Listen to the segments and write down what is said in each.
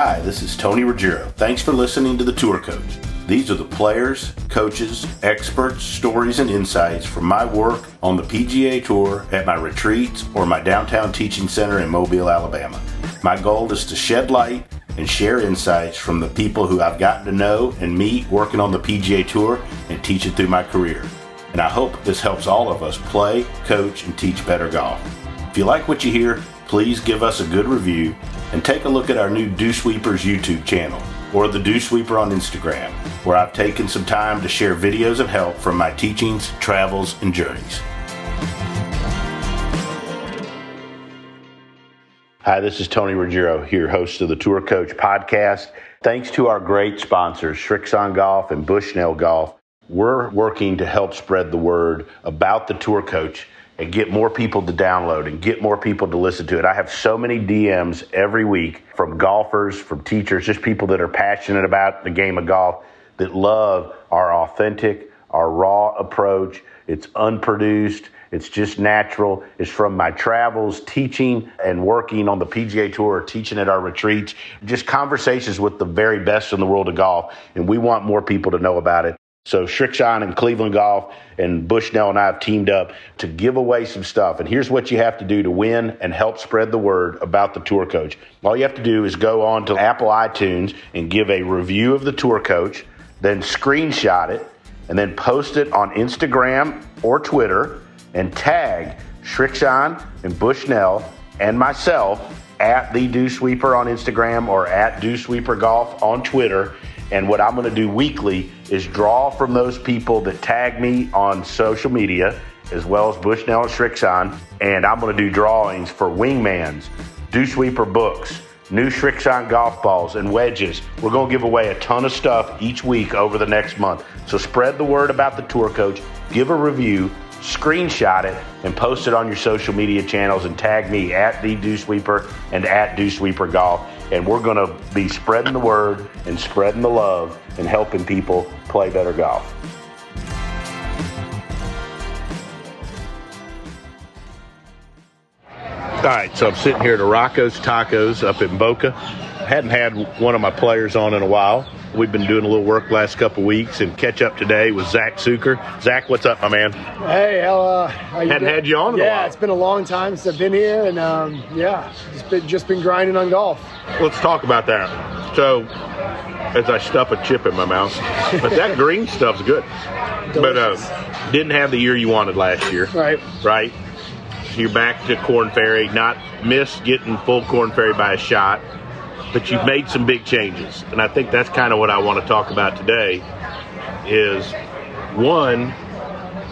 Hi, this is Tony Ruggiero. Thanks for listening to The Tour Coach. These are the players, coaches, experts, stories, and insights from my work on the PGA Tour at my retreats or my downtown teaching center in Mobile, Alabama. My goal is to shed light and share insights from the people who I've gotten to know and meet working on the PGA Tour and teach it through my career. And I hope this helps all of us play, coach, and teach better golf. If you like what you hear, please give us a good review and take a look at our new Dew Sweepers YouTube channel or the Dew Sweeper on Instagram, where I've taken some time to share videos of help from my teachings, travels, and journeys. Hi, this is Tony Ruggiero, here, host of the Tour Coach podcast. Thanks to our great sponsors, Srixon Golf and Bushnell Golf, we're working to help spread the word about the Tour Coach and get more people to download and get more people to listen to it. I have so many DMs every week from golfers, from teachers, just people that are passionate about the game of golf that love our authentic, our raw approach. It's unproduced. It's just natural. It's from my travels, teaching and working on the PGA Tour, teaching at our retreats, just conversations with the very best in the world of golf. And we want more people to know about it. So Srixon and Cleveland Golf and Bushnell and I have teamed up to give away some stuff. And here's what you have to do to win and help spread the word about the tour coach. All you have to do is go on to Apple iTunes and give a review of the tour coach, then screenshot it, and then post it on Instagram or Twitter and tag Srixon and Bushnell and myself at the Dew Sweeper on Instagram or at Dew Sweeper Golf on Twitter and what I'm going to do weekly is draw from those people that tag me on social media, as well as Bushnell and Srixon. And I'm going to do drawings for wingmans, dew sweeper books, new Srixon golf balls, and wedges. We're going to give away a ton of stuff each week over the next month. So spread the word about the tour coach, give a review, screenshot it, and post it on your social media channels and tag me at the Dew Sweeper and at Dew Sweeper Golf and we're going to be spreading the word and spreading the love and helping people play better golf. All right, so I'm sitting here at Rocco's Tacos up in Boca. Hadn't had one of my players on in a while. We've been doing a little work last couple weeks and catch up today with Zack Sucher. Zack, what's up, my man? Hey, how, uh, how you Hadn't had you on Yeah, it's been a long time since I've been here, and um, yeah, just been, just been grinding on golf. Let's talk about that. So, as I stuff a chip in my mouth, but that green stuff's good. Delicious. But uh, didn't have the year you wanted last year. Right. Right. So you're back to Korn Ferry. Not missed getting full Korn Ferry by a shot but you've made some big changes. And I think that's kind of what I want to talk about today is one,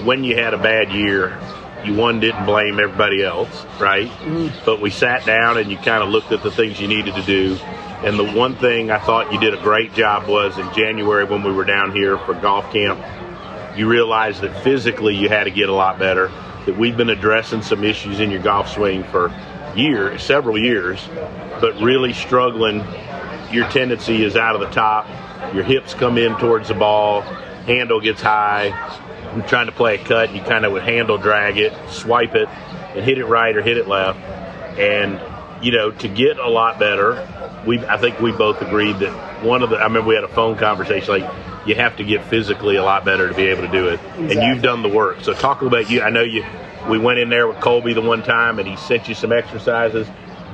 when you had a bad year, you one didn't blame everybody else, right? Mm-hmm. But we sat down and you kind of looked at the things you needed to do. And the one thing I thought you did a great job was in January when we were down here for golf camp, you realized that physically you had to get a lot better. That we've been addressing some issues in your golf swing for years, several years, but really struggling. Your tendency is out of the top. Your hips come in towards the ball. Handle gets high. I'm trying to play a cut. You kind of would handle drag it, swipe it, and hit it right or hit it left. And you know, to get a lot better, we I think we both agreed that one of the. I remember we had a phone conversation like you have to get physically a lot better to be able to do it, exactly. and you've done the work. So talk about you. I know you. We went in there with Colby the one time, and he sent you some exercises.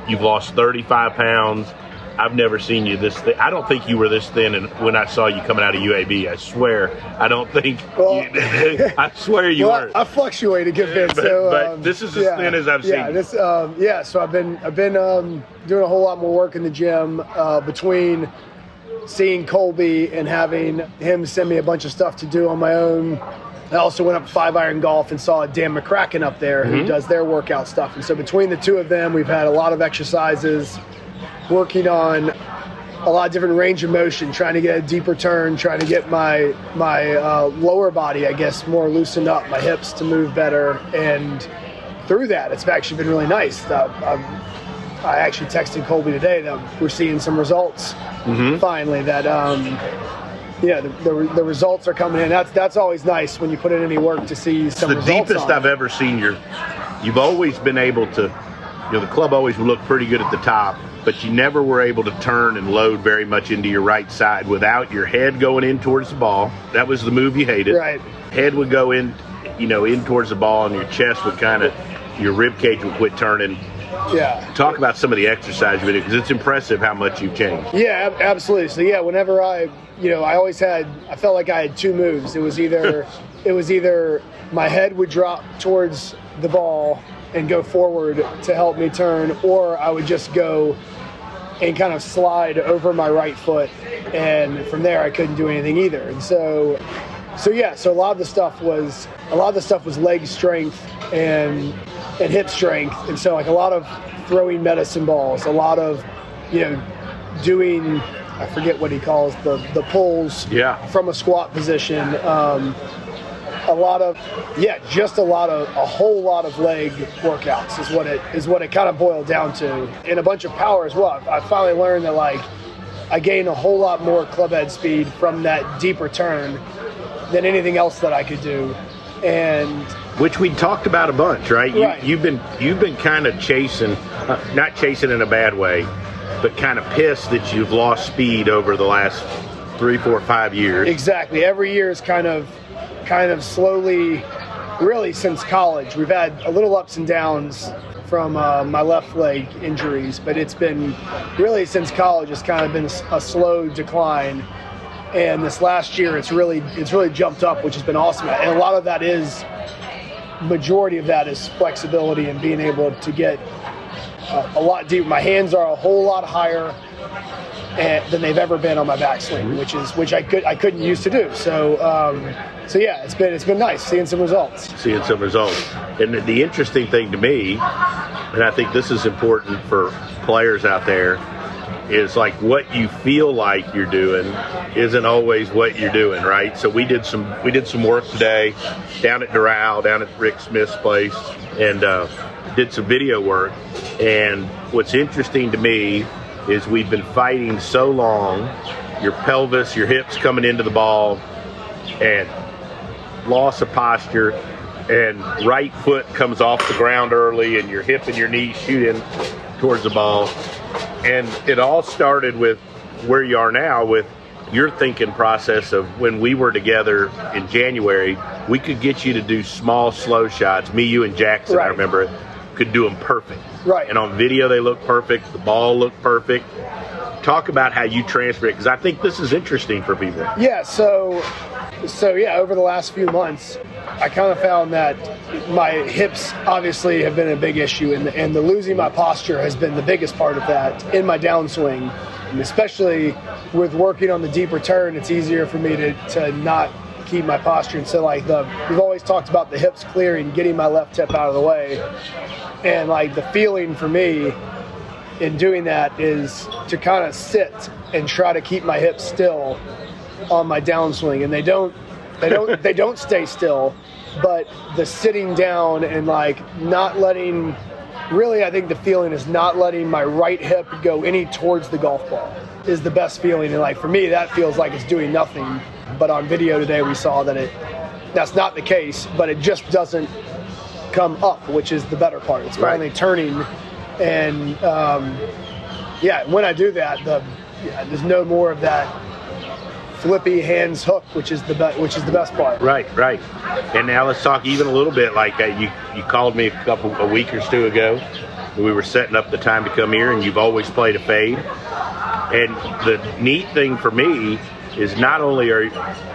You've lost 35 pounds. I've never seen you this thin. I don't think you were this thin and when I saw you coming out of UAB. I swear, I don't think. Well, you, I swear you well, weren't. I, I fluctuate a good bit, but, so but um, this is as yeah, thin as I've yeah, seen. This, um, yeah, so I've been I've been um, doing a whole lot more work in the gym uh, between seeing Colby and having him send me a bunch of stuff to do on my own I also went up five iron golf and saw Dan McCracken up there mm-hmm. who does their workout stuff. And so between the two of them, we've had a lot of exercises working on a lot of different range of motion, trying to get a deeper turn, trying to get my my uh, lower body, I guess, more loosened up, my hips to move better, and through that, it's actually been really nice. Uh, i actually texted Colby today that we're seeing some results mm-hmm. finally. That um, yeah, the, the, the, results are coming in. That's that's always nice when you put in any work to see some. It's the deepest. I've ever seen your. You've always been able to you know, the club always looked pretty good at the top, but you never were able to turn and load very much into your right side without your head going in towards the ball. That was the move you hated. Right. Head would go in, you know, in towards the ball, and your chest would kind of, your rib cage would quit turning. Yeah. Talk about some of the exercise you do because it's impressive how much you've changed. Yeah, ab- absolutely. So yeah, whenever I, you know, I always had, I felt like I had two moves. It was either, it was either my head would drop towards the ball and go forward to help me turn, or I would just go and kind of slide over my right foot, and from there I couldn't do anything either. And so, so yeah, so a lot of the stuff was a lot of the stuff was leg strength and and hip strength, and so like a lot of throwing medicine balls, a lot of you know doing I forget what he calls the the pulls Yeah. from a squat position. Um, a lot of yeah, just a lot of a whole lot of leg workouts is what it is what it kind of boiled down to, and a bunch of power as well. I finally learned that like I gain a whole lot more club head speed from that deeper turn than anything else that I could do, and which we talked about a bunch, right? You, Right. You've been you've been kind of chasing, uh, not chasing in a bad way, but kind of pissed that you've lost speed over the last three, four, five years. Exactly. Every year is kind of, kind of slowly, really since college. We've had a little ups and downs from uh, my left leg injuries, but it's been really since college. It's kind of been a slow decline. And this last year, it's really it's really jumped up, which has been awesome. And a lot of that is, majority of that is flexibility and being able to get uh, a lot deeper. My hands are a whole lot higher and, than they've ever been on my backswing, which is which I could I couldn't used to do. So um, so yeah, it's been it's been nice seeing some results. seeing some results. And the- the interesting thing to me, and I think this is important for players out there, is like what you feel like you're doing isn't always what you're doing, right? So we did some we did some work today down at Doral, down at Rick Smith's place, and uh, did some video work. And what's interesting to me is we've been fighting so long, your pelvis, your hips coming into the ball, and loss of posture and right foot comes off the ground early and your hip and your knee shoot in towards the ball and it all started with where you are now with your thinking process of when we were together in January we could get you to do small slow shots. Me you and Jackson I remember could do them perfect. Right. and on video they look perfect. The ball looked perfect talk about how you transfer it because I think this is interesting for people Yeah, so so yeah, over the last few months, I kind of found that my hips obviously have been a big issue, and and the losing my posture has been the biggest part of that in my downswing, especially with working on the deeper turn, it's easier for me to to not keep my posture. And so like the we've always talked about the hips clearing, getting my left hip out of the way, and like the feeling for me in doing that is to kind of sit and try to keep my hips still on my downswing. And they don't they don't they don't stay still but the sitting down and like not letting really i think the feeling is not letting my right hip go any towards the golf ball is the best feeling. And like for me that feels like it's doing nothing. But on video today we saw that it that's not the case but it just doesn't come up which is the better part. It's Right. finally turning and um, yeah when i do that the yeah, there's no more of that flippy hands hook, which is the be- which is the best part. Right, right. And now let's talk even a little bit. Like uh, you, you called me a couple a week or two ago. We were setting up the time to come here, and you've always played a fade. And the neat thing for me is not only are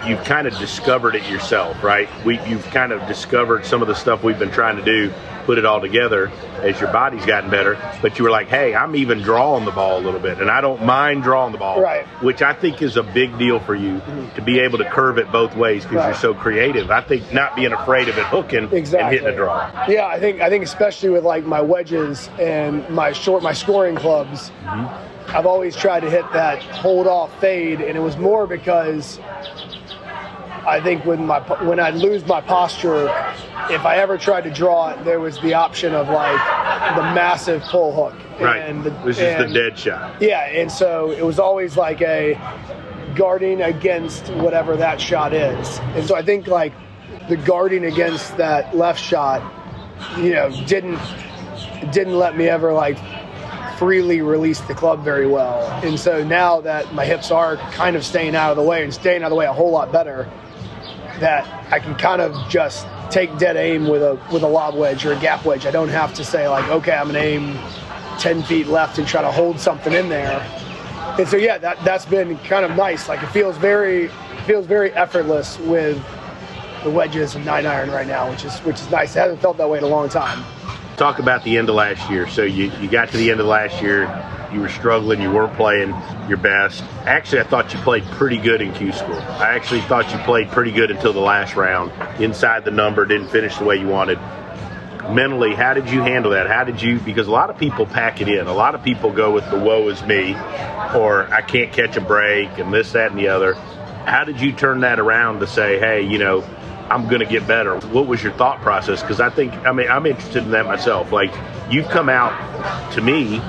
you've kind of discovered it yourself, right? We you've kind of discovered some of the stuff we've been trying to do, put it all together as your body's gotten better. But you were like, hey, I'm even drawing the ball a little bit, and I don't mind drawing the ball, Right. Which I think is a big deal for you mm-hmm. to be able to curve it both ways because you're so creative. I think not being afraid of it hooking and Exactly. hitting a draw. Yeah, I think I think especially with like my wedges and my short my scoring clubs, mm-hmm. I've always tried to hit that hold off fade, and it was more because I think when my when I lose my posture, if I ever tried to draw it, there was the option of like the massive pull hook. Right. And the, this is and- the dead shot. Yeah, and so it was always like a guarding against whatever that shot is. And so I think like the guarding against that left shot, you know, didn't didn't let me ever like freely release the club very well. And so now that my hips are kind of staying out of the way and staying out of the way a whole lot better, that I can kind of just take dead aim with a with a lob wedge or a gap wedge. I don't have to say like, okay, I'm gonna aim 10 feet left and try to hold something in there. And so yeah, that that's been kind of nice. Like it feels very feels very effortless with the wedges and nine iron right now, which is which is nice. It hasn't felt that way in a long time. Talk about the end of last year. So you, you got to the end of last year, you were struggling, you weren't playing your best. Actually, I thought you played pretty good in Q school. I actually thought you played pretty good until the last round. Inside the number, didn't finish the way you wanted. Mentally, how did you handle that? How did you? Because a lot of people pack it in. A lot of people go with the woe is me, or I can't catch a break, and this, that, and the other. How did you turn that around to say, hey, you know, I'm going to get better. What was your thought process? Because I think, I mean, I'm interested in that myself. Like, you've come out to me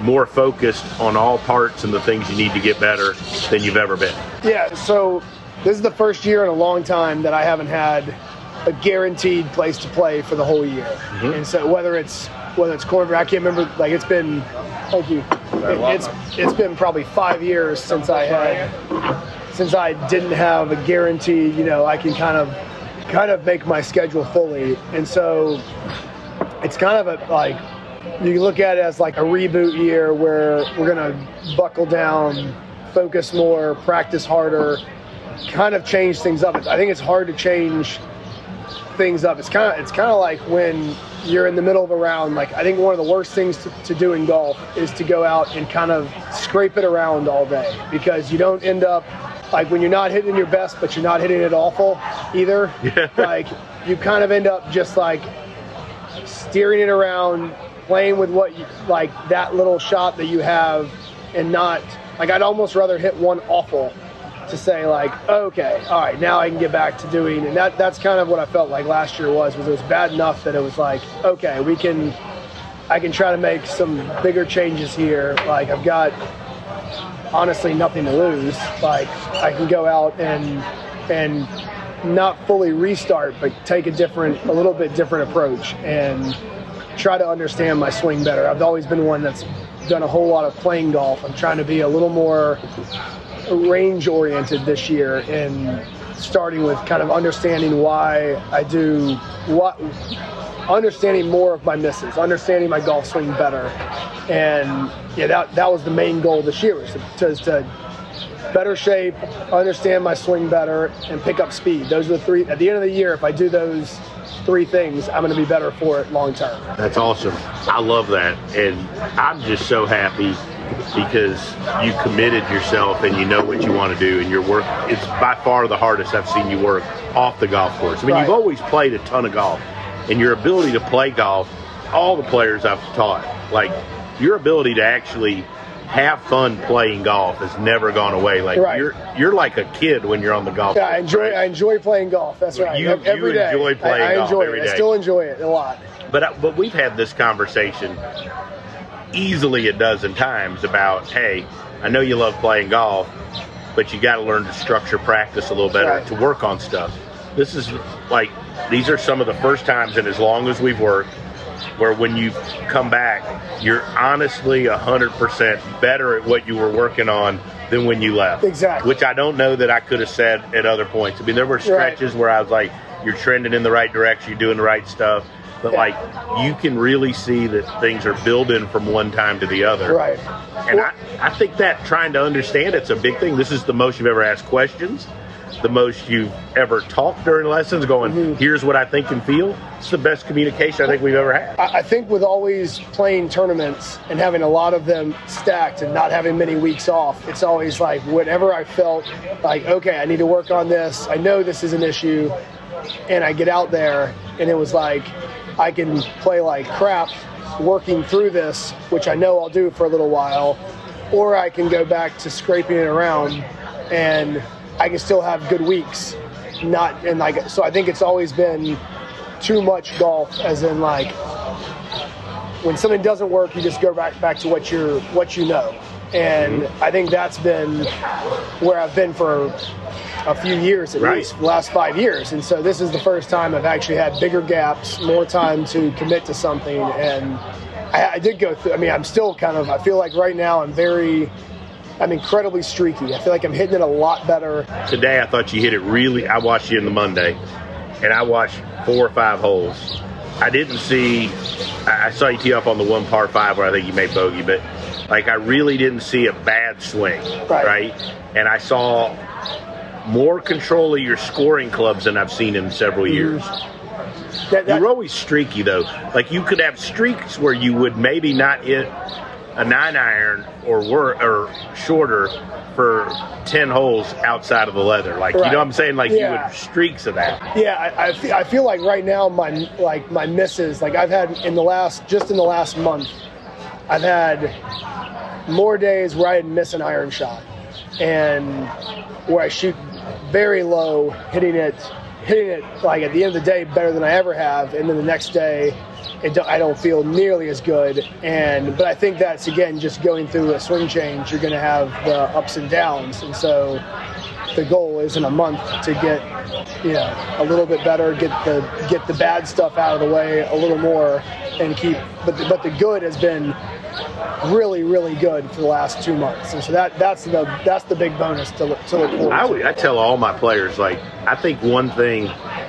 more focused on all parts and the things you need to get better than you've ever been. Yeah, so this is the first year in a long time that I haven't had a guaranteed place to play for the whole year. Mm-hmm. And so whether it's whether it's corner, I can't remember. Like it's been, thank you. It, it's it's been probably five years since I had since I didn't have a guarantee. You know, I can kind of kind of make my schedule fully. And so it's kind of a, like you look at it as like a reboot year where we're to buckle down, focus more, practice harder, kind of change things up. I think it's hard to change things up. It's kind of it's kind of like when you're in the middle of a round. Like I think one of the worst things to, to do in golf is to go out and kind of scrape it around all day because you don't end up like when you're not hitting your best, but you're not hitting it awful either. Yeah. Like you kind of end up just like steering it around, playing with what you like that little shot that you have, and not like I'd almost rather hit one awful to say like okay all right now i can get back to doing and that that's kind of what i felt like last year was was it was bad enough that it was like okay we can i can try to make some bigger changes here like i've got honestly nothing to lose. Like I can go out and and not fully restart, but take a different, a little bit different approach and try to understand my swing better. I've always been one that's done a whole lot of playing golf. I'm trying to be a little more range oriented this year and starting with kind of understanding why I do what understanding more of my misses, understanding my golf swing better, and yeah, that that was the main goal this year was to, to, to better shape, understand my swing better, and pick up speed. Those are the three. At the end of the year, if I do those three things, I'm going to be better for it long term. That's awesome. I love that, and I'm just so happy because you committed yourself and you know what you want to do, and your work. It's by far the hardest I've seen you work off the golf course. I mean, right. you've always played a ton of golf and your ability to play golf, all the players I've taught, like your ability to actually have fun playing golf has never gone away. Like right. you're you're like a kid when you're on the golf. Yeah, I enjoy right? I enjoy playing golf. That's right. You, every you day. enjoy playing I, I enjoy it. I still enjoy it a lot. But but we've had this conversation easily a dozen times about hey, I know you love playing golf, but you got to learn to structure practice a little better right. to work on stuff. This is like these are some of the first times in as long as we've worked where when you come back, you're honestly 100% better at what you were working on than when you left. Exactly. Which I don't know that I could have said at other points. I mean, there were stretches right. where I was like, you're trending in the right direction, you're doing the right stuff. But yeah. like you can really see that things are building from one time to the other. Right. And well, I, I think that trying to understand it's a big thing. This is the most you've ever asked questions the most you've ever talked during lessons, going, mm-hmm. here's what I think and feel. It's the best communication I think we've ever had. I think with always playing tournaments and having a lot of them stacked and not having many weeks off, it's always like whenever I felt like, okay, I need to work on this, I know this is an issue, and I get out there and it was like, I can play like crap working through this, which I know I'll do for a little while, or I can go back to scraping it around and I can still have good weeks. Not and like so I think it's always been too much golf as in like when something doesn't work you just go back back to what you're what you know. And mm-hmm. I think that's been where I've been for a few years at right. least, the last five years. And so this is the first time I've actually had bigger gaps, more time to commit to something and I, I did go through. I mean, I'm still kind of. I feel like right now I'm very. I'm incredibly streaky. I feel like I'm hitting it a lot better. Today, I thought you hit it really. I watched you in the Monday, and I watched four or five holes. I didn't see. I saw you tee off on the one par five where I think you made bogey, but like I really didn't see a bad swing, right? right? And I saw more control of your scoring clubs than I've seen in several mm-hmm. years. That, that, You're always streaky though. Like you could have streaks where you would maybe not hit a nine iron or wor- or shorter for 10 holes outside of the leather like right. you know what i'm saying like yeah. you would streaks of that yeah I, I, feel, I feel like right now my like my misses like i've had in the last just in the last month i've had more days where i miss an iron shot and where i shoot very low hitting it hitting it like at the end of the day better than I ever have, and then the next day, don't, I don't feel nearly as good. And but I think that's again just going through a swing change. You're going to have the ups and downs, and so the goal is in a month to get you know a little bit better, get the get the bad stuff out of the way a little more, and keep. But the, but the good has been really, really good for the last two months. And so that that's the that's the big bonus to look, to look forward I, to. I tell all my players like I think one thing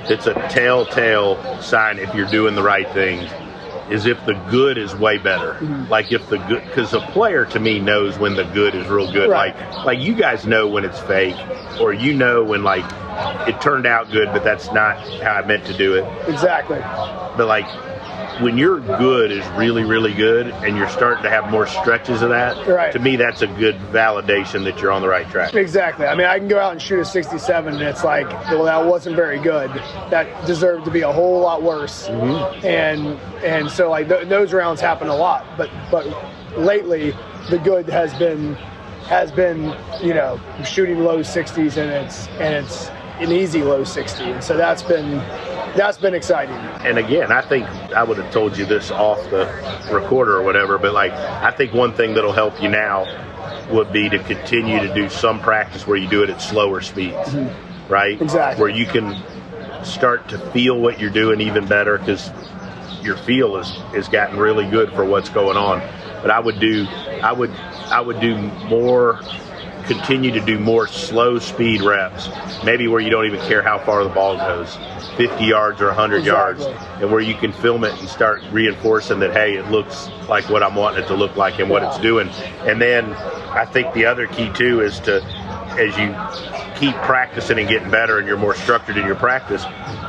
that's a telltale sign if you're doing the right things is if the good is way better. Mm-hmm. Like if the good, because a player to me knows when the good is real good. Right. Like like you guys know when it's fake, or you know when like it turned out good, but that's not how I meant to do it. Exactly. But like when your good is really, really good and you're starting to have more stretches of that, right. to me, that's a good validation that you're on the right track. Exactly. I mean, I can go out and shoot a 67 and it's like, well, that wasn't very good. That deserved to be a whole lot worse. Mm-hmm. And and so like th- those rounds happen a lot. But but lately, the good has been has been you know shooting low 60s and it's and it's an easy low 60. And so that's been that's been exciting. And again, I think I would have told you this off the recorder or whatever, but like I think one thing that'll help you now would be to continue to do some practice where you do it at slower speeds, mm-hmm. right? Exactly. Where you can start to feel what you're doing even better because your feel is is gotten really good for what's going on. But I would do I would I would do more continue to do more slow speed reps, maybe where you don't even care how far the ball goes, 50 yards or 100 exactly. yards, and where you can film it and start reinforcing that, hey, it looks like what I'm wanting it to look like and what yeah. it's doing. And then I think the other key too is to, as you keep practicing and getting better and you're more structured in your practice,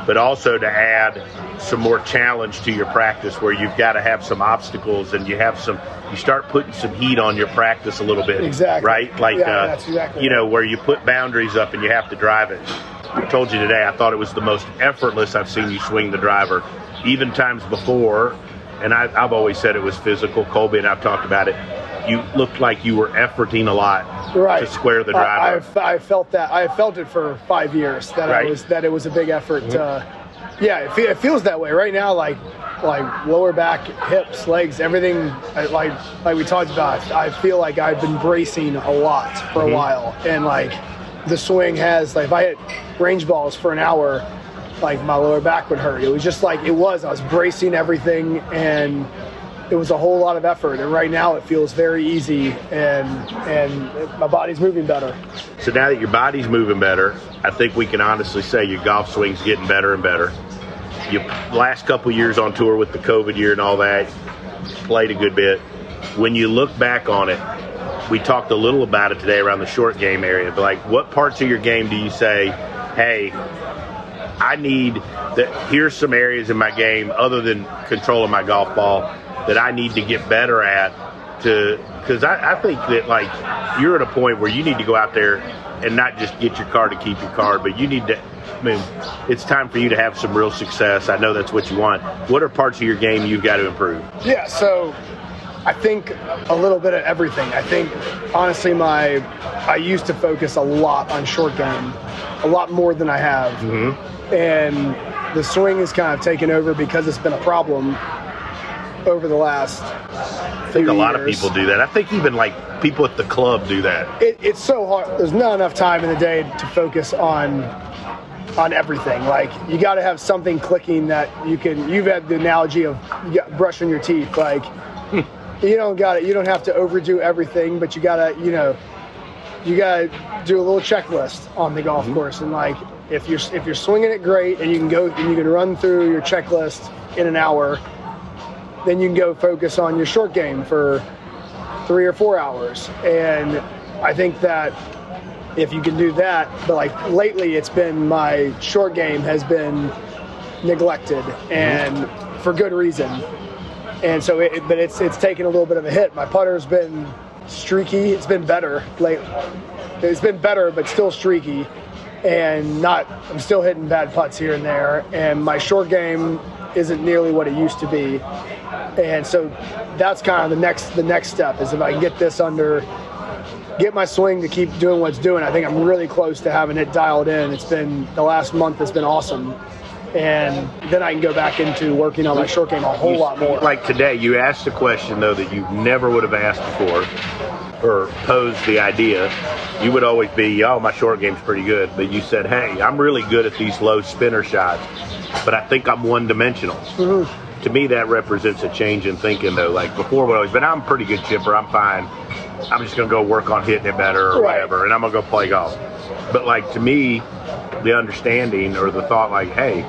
but also to add some more challenge to your practice where you've got to have some obstacles and you have some you start putting some heat on your practice a little bit exactly. right? Like yeah, uh, exactly you know where you put boundaries up and you have to drive it. I told you today i thought it was the most effortless i've seen you swing the driver even times before. And I, have always said it was physical. Colby and i've talked about it you looked like you were efforting a lot right. to square the driver. I, I, I felt that. I felt it for five years that right. I was that it was a big effort. Mm-hmm. Uh, yeah, it, it, feels that way right now. Like like lower back, hips, legs, everything. Like like we talked about. I feel like I've been bracing a lot for mm-hmm. a while, and like the swing has like if I hit range balls for an hour, like my lower back would hurt. It was just like it was. I was bracing everything and it was a whole lot of effort and right now it feels very easy and and my body's moving better so now that your body's moving better i think we can honestly say your golf swing's getting better and better your last couple years on tour with the covid year and all that played a good bit when you look back on it we talked a little about it today around the short game area but like what parts of your game do you say hey I need that. Here's some areas in my game other than controlling my golf ball that I need to get better at to because I, I think that like you're at a point where you need to go out there and not just get your car to keep your car, but you need to. I mean, it's time for you to have some real success. I know that's what you want. What are parts of your game you've got to improve? Yeah, so I think a little bit of everything. I think honestly, my I used to focus a lot on short game, a lot more than I have, mm-hmm. and the swing has kind of taken over because it's been a problem over the last. I think a lot of people do that. I think even like people at the club do that. It, it's so hard. There's not enough time in the day to focus on on everything. Like you got to have something clicking that you can. You've had the analogy of brushing your teeth. Like you don't got it. You don't have to overdo everything, but you gotta, you know, you gotta do a little checklist on the golf mm-hmm. course. And like, if you're if you're swinging it great and you can go and you can run through your checklist in an hour, then you can go focus on your short game for three or four hours. And I think that if you can do that, but like lately, it's been my short game has been neglected and for good reason. And so, it, but it's it's taken a little bit of a hit. My putter's been streaky. It's been better late. It's been better, but still streaky, and not. I'm still hitting bad putts here and there, and my short game isn't nearly what it used to be. And so, that's kind of the next the next step is if I can get this under get my swing to keep doing what it's doing. I think I'm really close to having it dialed in. It's been the last month has been awesome. And then I can go back into working on my short game a whole you, lot more. Like today, you asked a question though that you never would have asked before, or posed the idea. You would always be, "Oh, my short game's pretty good," but you said, "Hey, I'm really good at these low spinner shots, but I think I'm one dimensional." Mm-hmm. To me, that represents a change in thinking, though. Like before, would always been, "I'm a pretty good chipper. I'm fine." I'm just going to go work on hitting it better or right. whatever, and I'm going to go play golf. But like to me, the understanding or the thought, like, hey,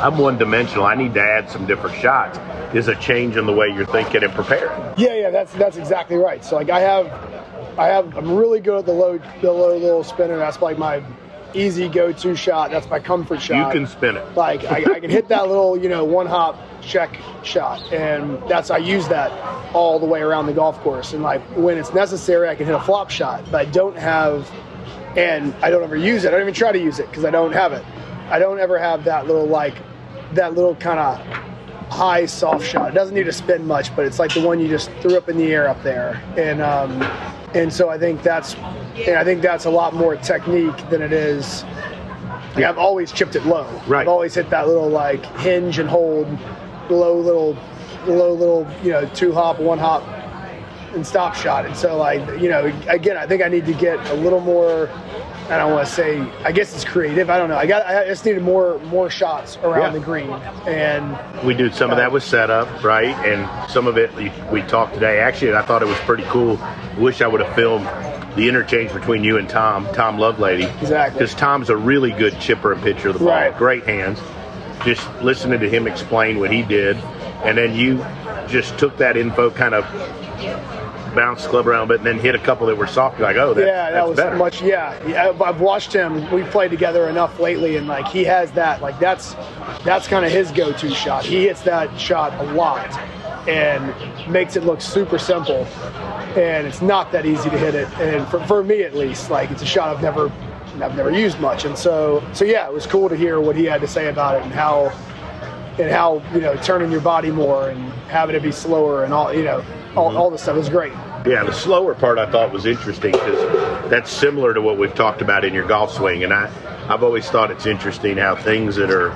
I'm one dimensional. I need to add some different shots. Is a change in the way you're thinking and preparing. Yeah, yeah, that's that's exactly right. So like I have, I have, I'm really good at the low, the low little spinner. That's like my easy go-to shot. That's my comfort shot. You can spin it. Like I, I can hit that little, you know, one hop check shot, and that's I use that all the way around the golf course. And like when it's necessary, I can hit a flop shot, but I don't have, and I don't ever use it. I don't even try to use it because I don't have it. I don't ever have that little like that little kind of high soft shot. It doesn't need to spin much, but it's like the one you just threw up in the air up there, and um, and so I think that's and I think that's a lot more technique than it is. Like I've always chipped it low. Right. I've always hit that little like hinge and hold, low little, low little, you know, two hop, one hop, and stop shot. And so like you know, again, I think I need to get a little more I don't want to say. I guess it's creative. I don't know. I got. I just needed more more shots around yeah. the green, and we do some uh, of that with setup, right? And some of it we, we talked today. Actually, I thought it was pretty cool. Wish I would have filmed the interchange between you and Tom, Tom Lovelady. Exactly. Because Tom's a really good chipper and pitcher of the ball. Right. Great hands. Just listening to him explain what he did, and then you just took that info, kind of bounced club around a bit and then hit a couple that were soft. You're like, oh, that, yeah, that was better. much. Yeah, yeah, I've watched him. We've played together enough lately, and like he has that. Like that's that's kind of his go-to shot. He hits that shot a lot and makes it look super simple. And it's not that easy to hit it. And for, for me at least, like it's a shot I've never I've never used much. And so so yeah, it was cool to hear what he had to say about it and how and how you know turning your body more and having it be slower and all you know all, mm-hmm. all the stuff was great. Yeah, the slower part I thought was interesting because that's similar to what we've talked about in your golf swing, and I I've always thought it's interesting how things that are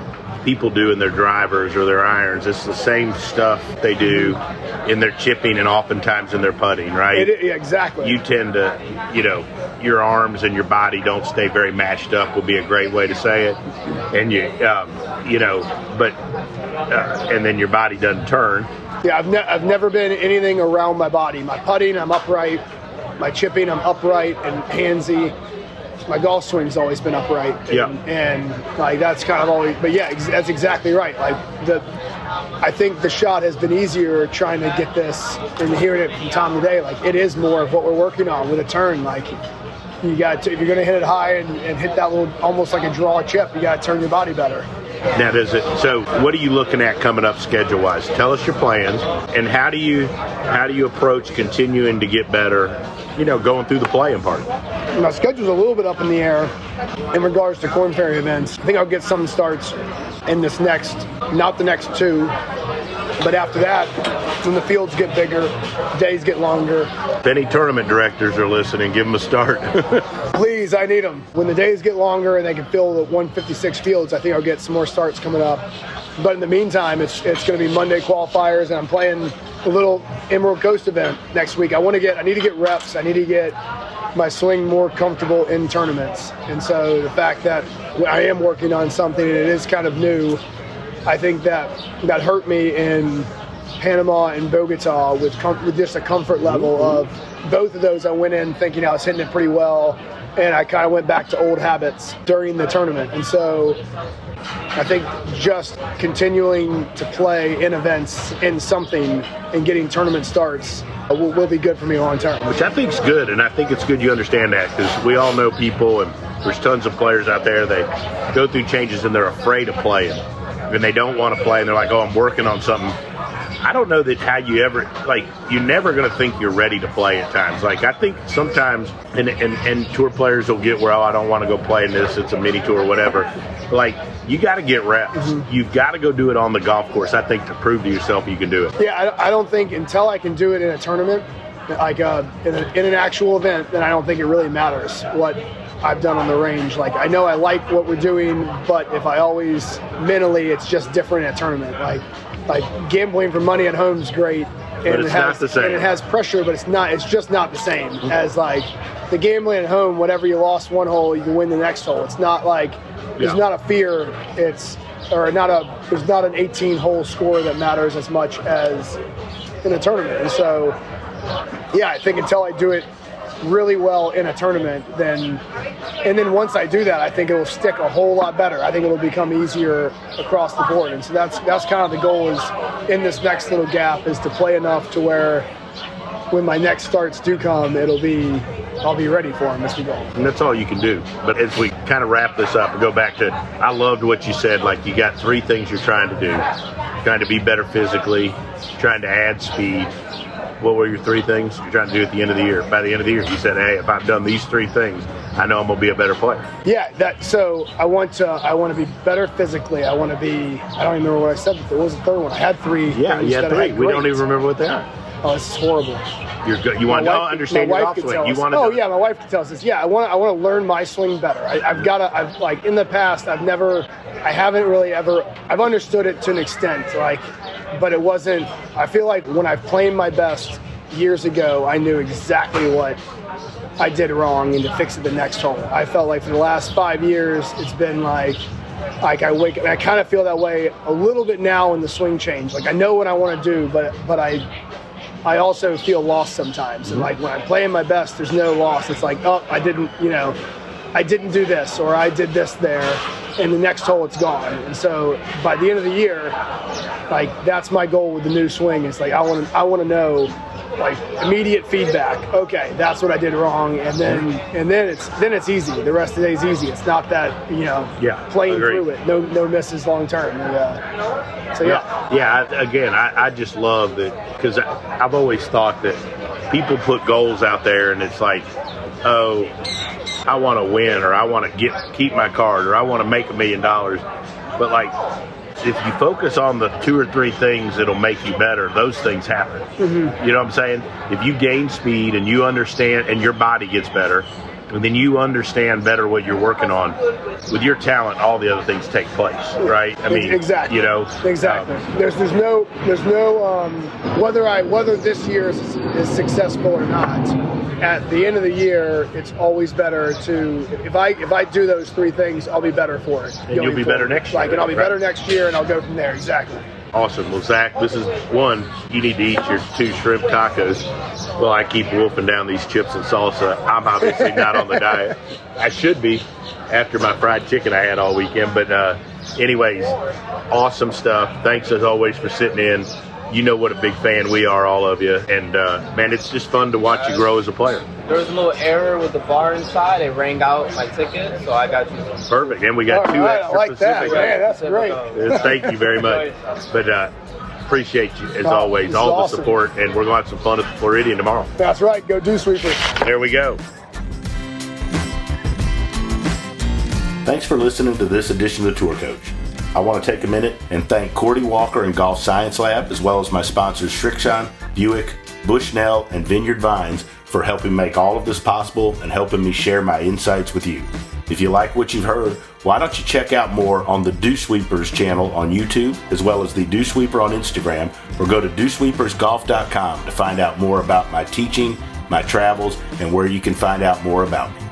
people do in their drivers or their irons. It's the same stuff they do in their chipping and oftentimes in their putting, right? It, yeah, exactly. You tend to, you know, your arms and your body don't stay very matched up would be a great way to say it. And you, um, you know, but, uh, and then your body doesn't turn. Yeah, I've, ne- I've never been anything around my body. My putting, I'm upright. My chipping, I'm upright and handsy my golf swing's always been upright. And, yeah. And like that's kind of always, but yeah, ex- that's exactly right. Like the, I think the shot has been easier trying to get this and hearing it from Tom today. Like it is more of what we're working on with a turn. Like you got to, if you're going to hit it high and, and hit that little almost like a draw chip, you got to turn your body better. Now, does it? So, what are you looking at coming up schedule wise? Tell us your plans, and how do you how do you approach continuing to get better? You know, going through the playing part. My schedule's a little bit up in the air in regards to Korn Ferry events. I think I'll get some starts in this next, not the next two, but after that, when the fields get bigger, days get longer. If any tournament directors are listening, give them a start. Please, I need them. When the days get longer and they can fill the 156 fields, I think I'll get some more starts coming up. But in the meantime, it's it's going to be Monday qualifiers, and I'm playing a little Emerald Coast event next week. I want to get, I need to get reps. I need to get my swing more comfortable in tournaments. And so the fact that I am working on something and it is kind of new, I think that that hurt me in Panama and Bogota with com- with just a comfort level mm-hmm. of both of those. I went in thinking I was hitting it pretty well, and I kind of went back to old habits during the tournament. And so I think just continuing to play in events in something and getting tournament starts will, will be good for me long term. Which I think is good, and I think it's good you understand that because we all know people, and there's tons of players out there. They go through changes and they're afraid of playing, and they don't want to play, and they're like, "Oh, I'm working on something." I don't know that how you ever like you're never going to think you're ready to play at times. Like I think sometimes and and, and tour players will get where oh I don't want to go play in this. It's a mini tour or whatever. Like you got to get reps. Mm-hmm. You've got to go do it on the golf course. I think to prove to yourself you can do it. Yeah, I, I don't think until I can do it in a tournament, like uh, in, a, in an actual event, then I don't think it really matters what I've done on the range. Like I know I like what we're doing, but if I always mentally, it's just different at tournament. Like like gambling for money at home is great. And it has, And it has pressure, but it's not. It's just not the same mm-hmm. as like the gambling at home. Whatever you lost one hole, you can win the next hole. It's not like there's yeah. not a fear. It's or not a there's not an 18 hole score that matters as much as in a tournament. And so, yeah, I think until I do it really well in a tournament, then and then once I do that, I think it will stick a whole lot better. I think it will become easier across the board, and so that's that's kind of the goal is in this next little gap is to play enough to where when my next starts do come, it'll be I'll be ready for them as we go. And that's all you can do. But as we kind of wrap this up and go back to, I loved what you said. Like you got three things you're trying to do: trying to be better physically, trying to add speed, what were your three things you're trying to do at the end of the year? By the end of the year, you said, "Hey, if I've done these three things, I know I'm gonna be a better player." Yeah, that. So I want to. I want to be better physically. I want to be. I don't even remember what I said. But there was a third one. I had three. Yeah, you had three. We don't even remember what they are. Oh, this is horrible. You're good. You want to understand your golf swing. You want to. Oh yeah, my wife can tell us this. Yeah, I want. To, I want to learn my swing better. I, have got to. I've like in the past. I've never. I haven't really ever. I've understood it to an extent. Like, but it wasn't. I feel like when I've played my best years ago, I knew exactly what I did wrong and to fix it the next hole. I felt like for the last five years, it's been like, like I wake up, I kind of feel that way a little bit now in the swing change. Like I know what I want to do, but but I I also feel lost sometimes. And like when I'm playing my best, there's no loss. It's like, oh, I didn't, you know, I didn't do this or I did this there, and the next hole it's gone. And so by the end of the year, like that's my goal with the new swing. It's like I want to I want to know like immediate feedback. Okay, that's what I did wrong, and then and then it's then it's easy. The rest of the day is easy. It's not that you know yeah, playing through it. No no misses long term. Uh, so yeah, yeah. I, again, I, I just love that because I've always thought that people put goals out there, and it's like, oh, I want to win, or I want to get keep my card, or I want to make a million dollars. But like if you focus on the two or three things that'll make you better, those things happen. Mm-hmm. You know what I'm saying? If you gain speed and you understand, and your body gets better, and then you understand better what you're working on with your talent all the other things take place right? I mean exactly. you know exactly. um, there's there's no there's no um, whether i whether this year is, is successful or not at the end of the year it's always better to if i if i do those three things i'll be better for it. And you'll be forward. better next year like and i'll be right? better next year and i'll go from there. Exactly Awesome. Well, Zack, this is one. You need to eat your two shrimp tacos. Well, I keep wolfing down these chips and salsa. I'm obviously not on the diet. I should be after my fried chicken I had all weekend. But, uh, anyways, awesome stuff. Thanks as always for sitting in you know what a big fan we are, all of you. And uh, man, it's just fun to watch you grow as a player. There was a little error with the bar inside. It rang out my ticket, so I got you. Perfect, and we got all two right, extra I like Pacific. That. Man, that's great. Thank you very much. But uh, appreciate you as always, all awesome. the support, and we're going to have some fun at the Floridian tomorrow. That's right. Go Dew Sweeper. There we go. Thanks for listening to this edition of the Tour Coach. I want to take a minute and thank Cordie Walker and Golf Science Lab, as well as my sponsors Srixon, Buick, Bushnell, and Vineyard Vines for helping make all of this possible and helping me share my insights with you. If you like what you've heard, why don't you check out more on the Dew Sweepers channel on YouTube, as well as the Dew Sweeper on Instagram, or go to dewsweepersgolf.com to find out more about my teaching, my travels, and where you can find out more about me.